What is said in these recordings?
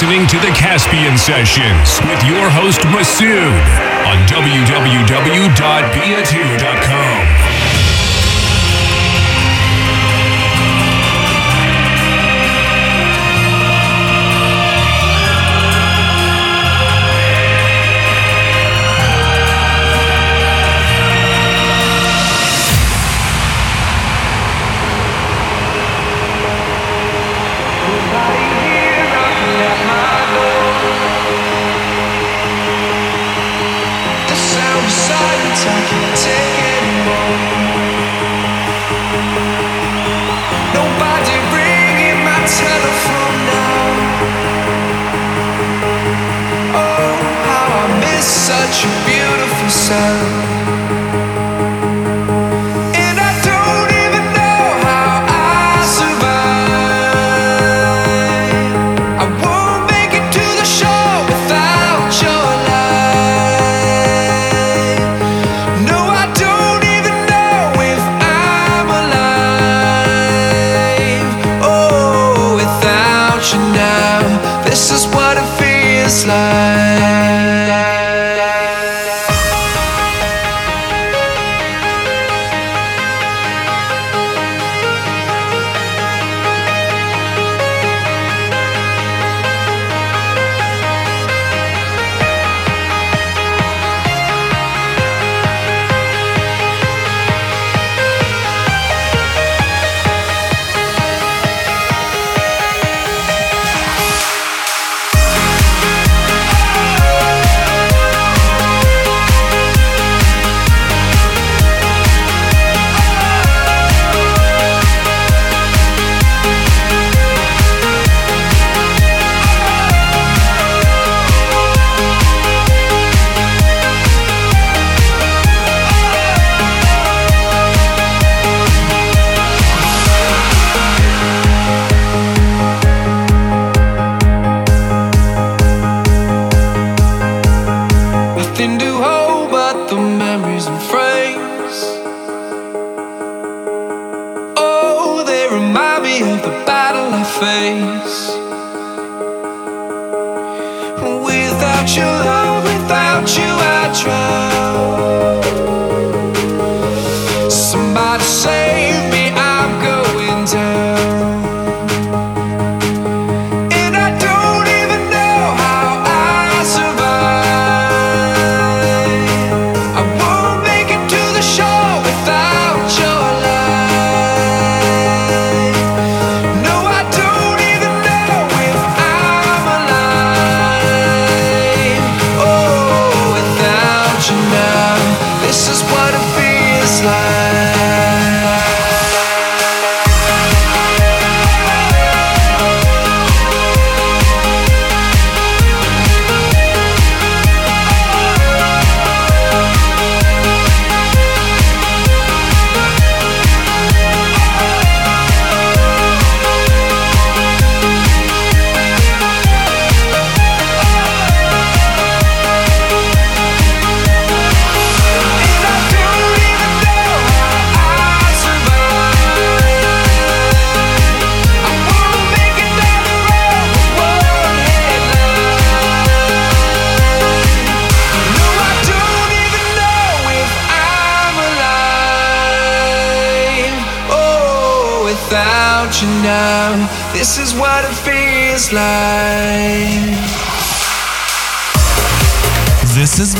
listening to the Caspian Sessions with your host Masood on www.bia2.com. This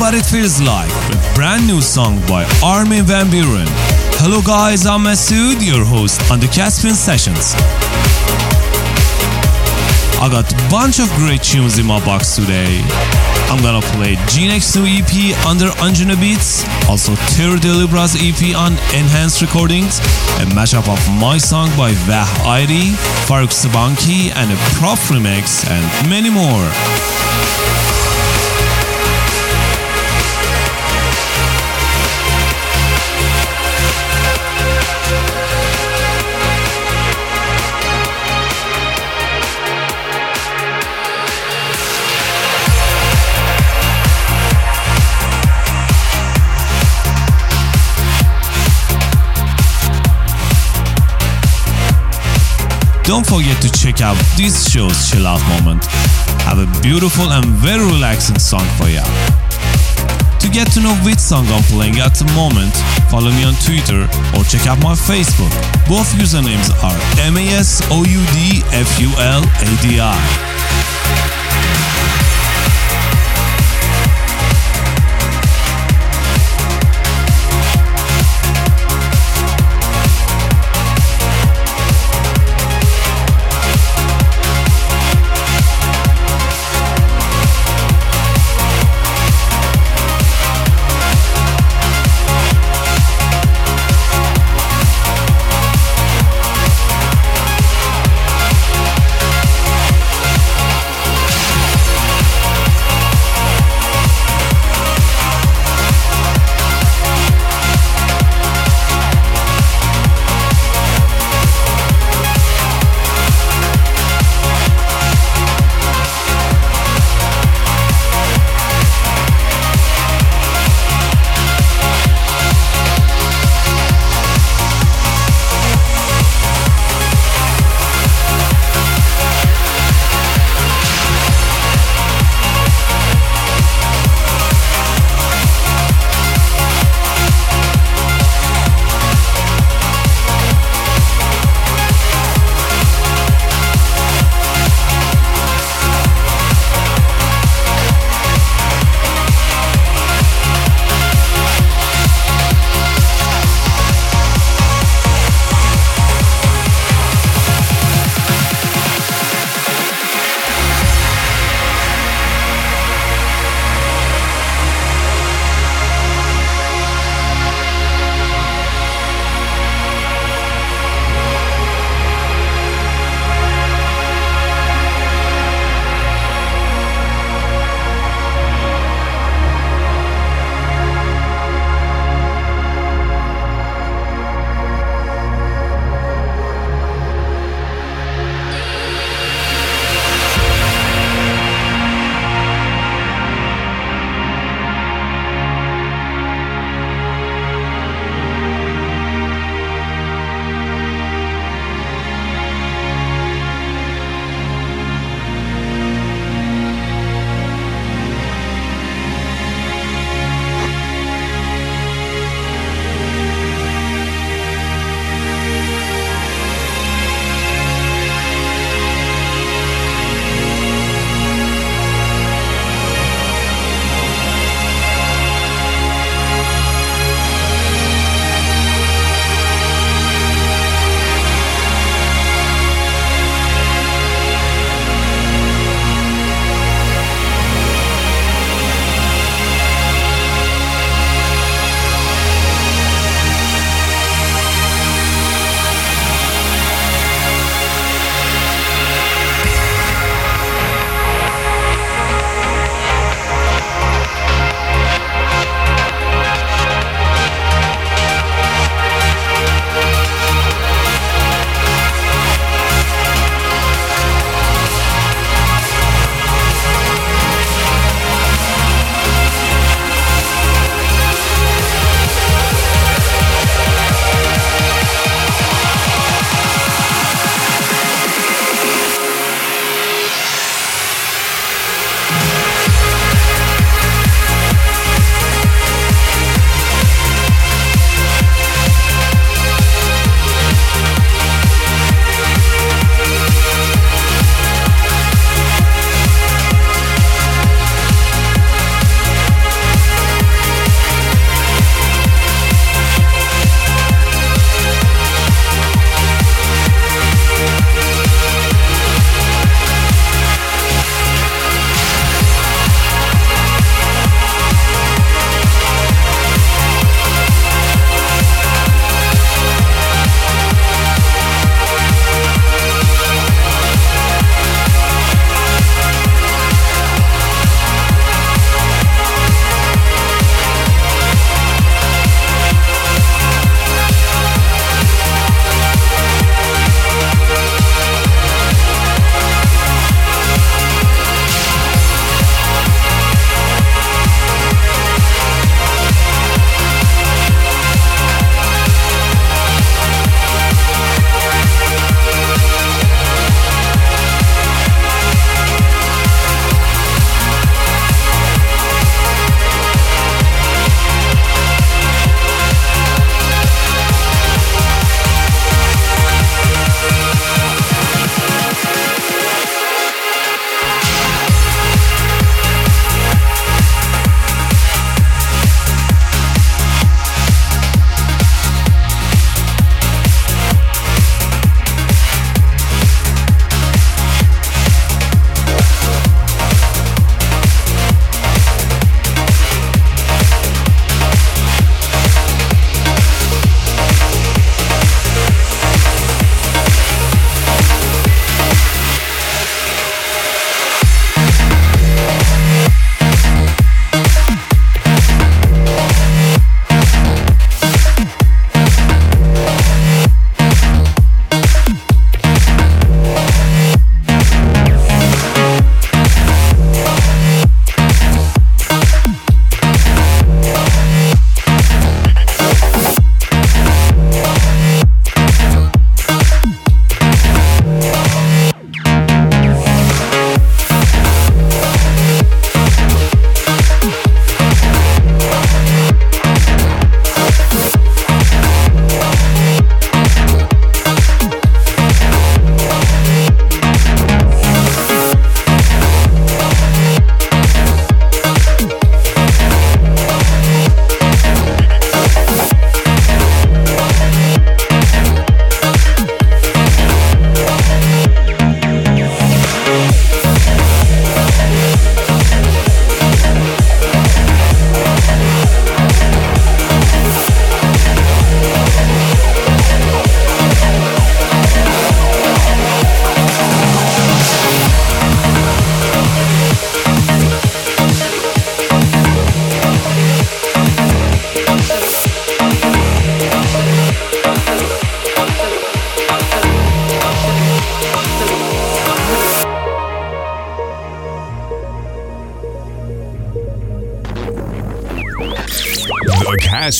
what it feels like. A brand new song by Armin van Buuren. Hello guys, I'm Masood, your host on the Caspian Sessions. I got a bunch of great tunes in my box today. I'm gonna play Genix new EP under Anjunabeats, also Terry Da Libra's EP on Enhanced Recordings, a mashup of my song by Vah Airi, Faruk Sabanci, and a Prof remix, and many more. Don't forget to check out this show's chill out moment. I have a beautiful and very relaxing song for you. To get to know which song I'm playing at the moment, follow me on Twitter or check out my Facebook. Both usernames are M-A-S-O-U-D-F-U-L-A-D-I.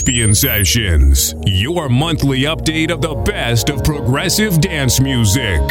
Sessions, your monthly update of the best of progressive dance music.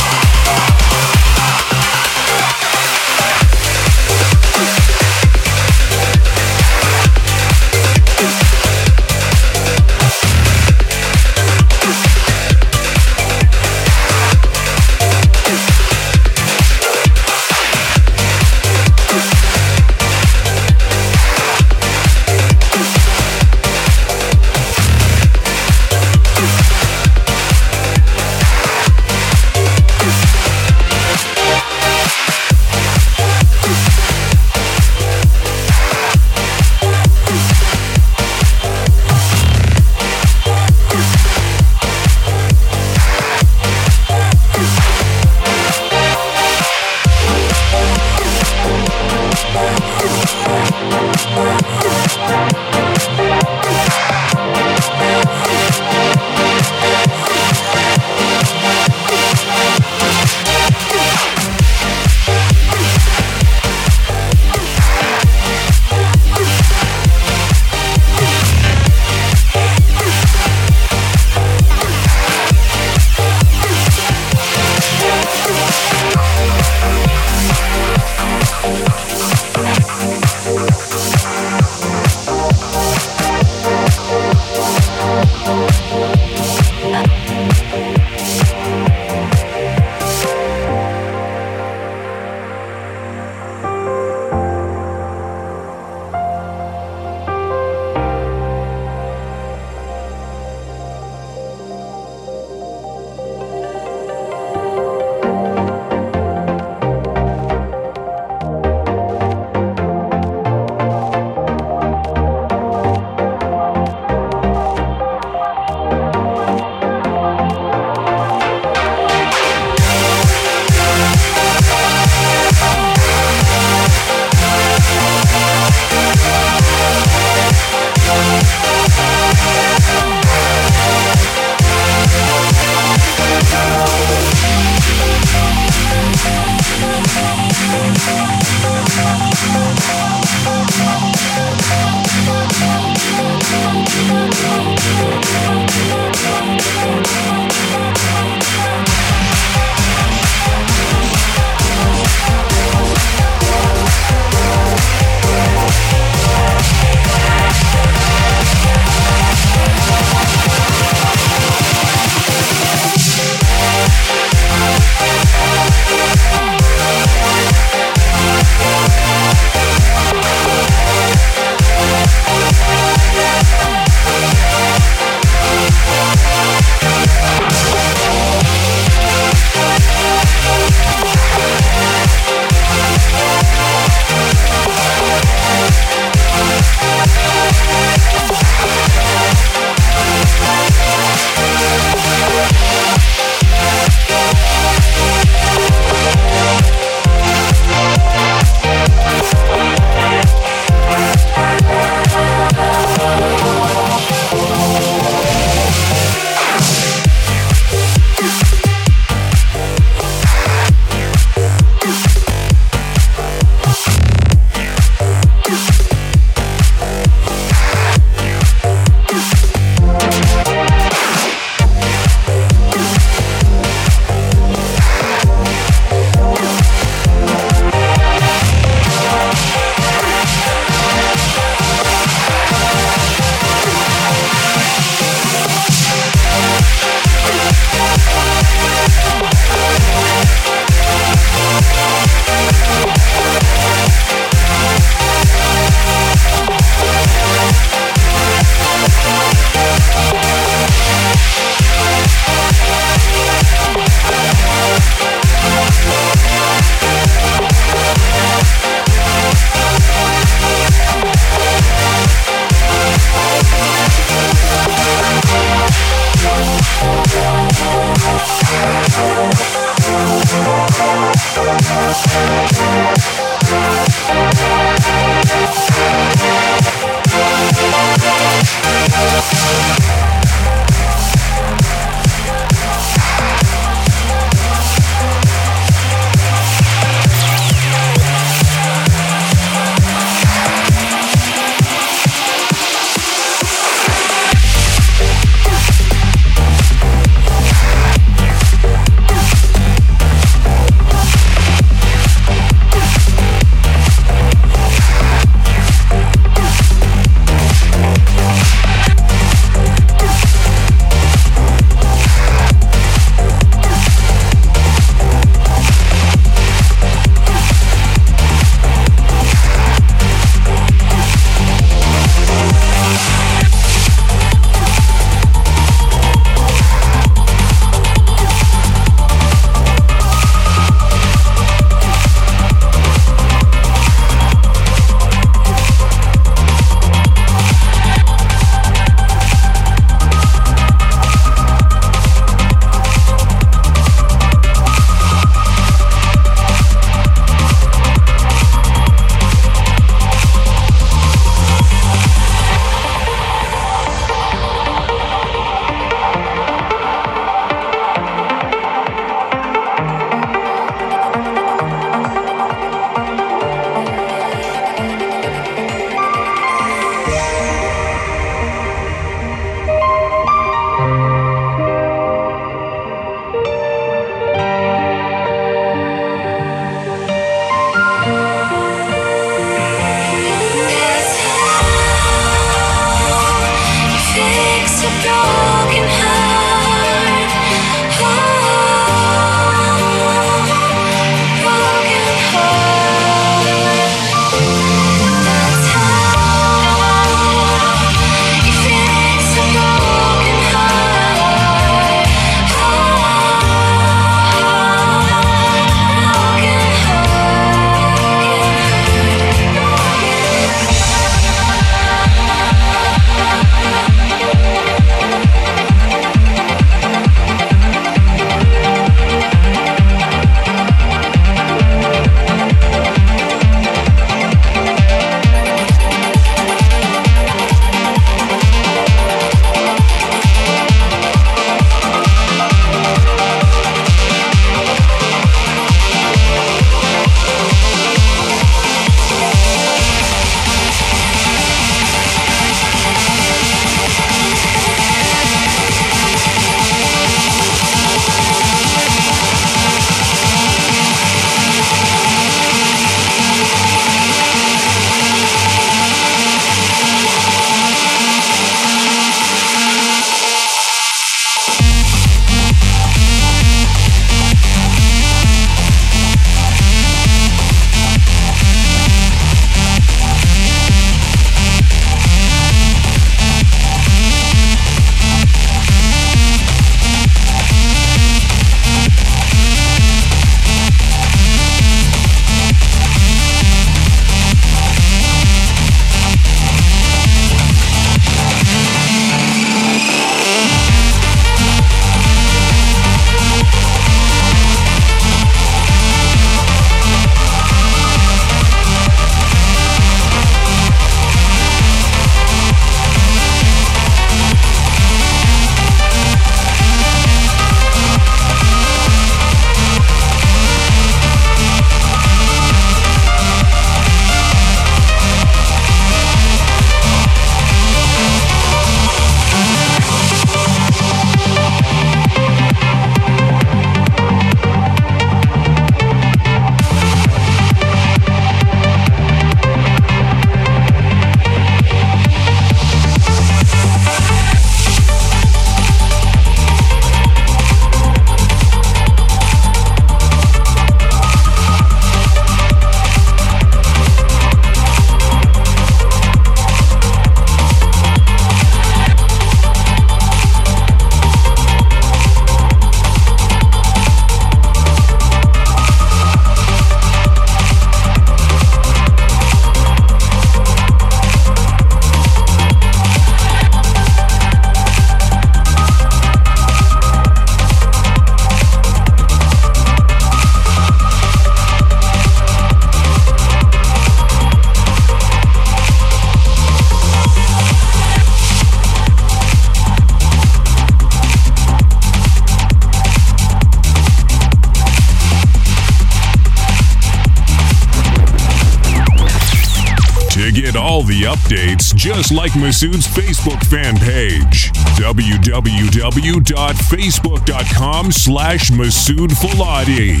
Just like Masoud's Facebook fan page. www.facebook.com slash Masoud Fuladi.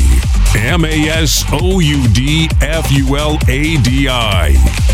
M-A-S-O-U-D-F-U-L-A-D-I.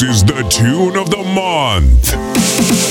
This is the tune of the month.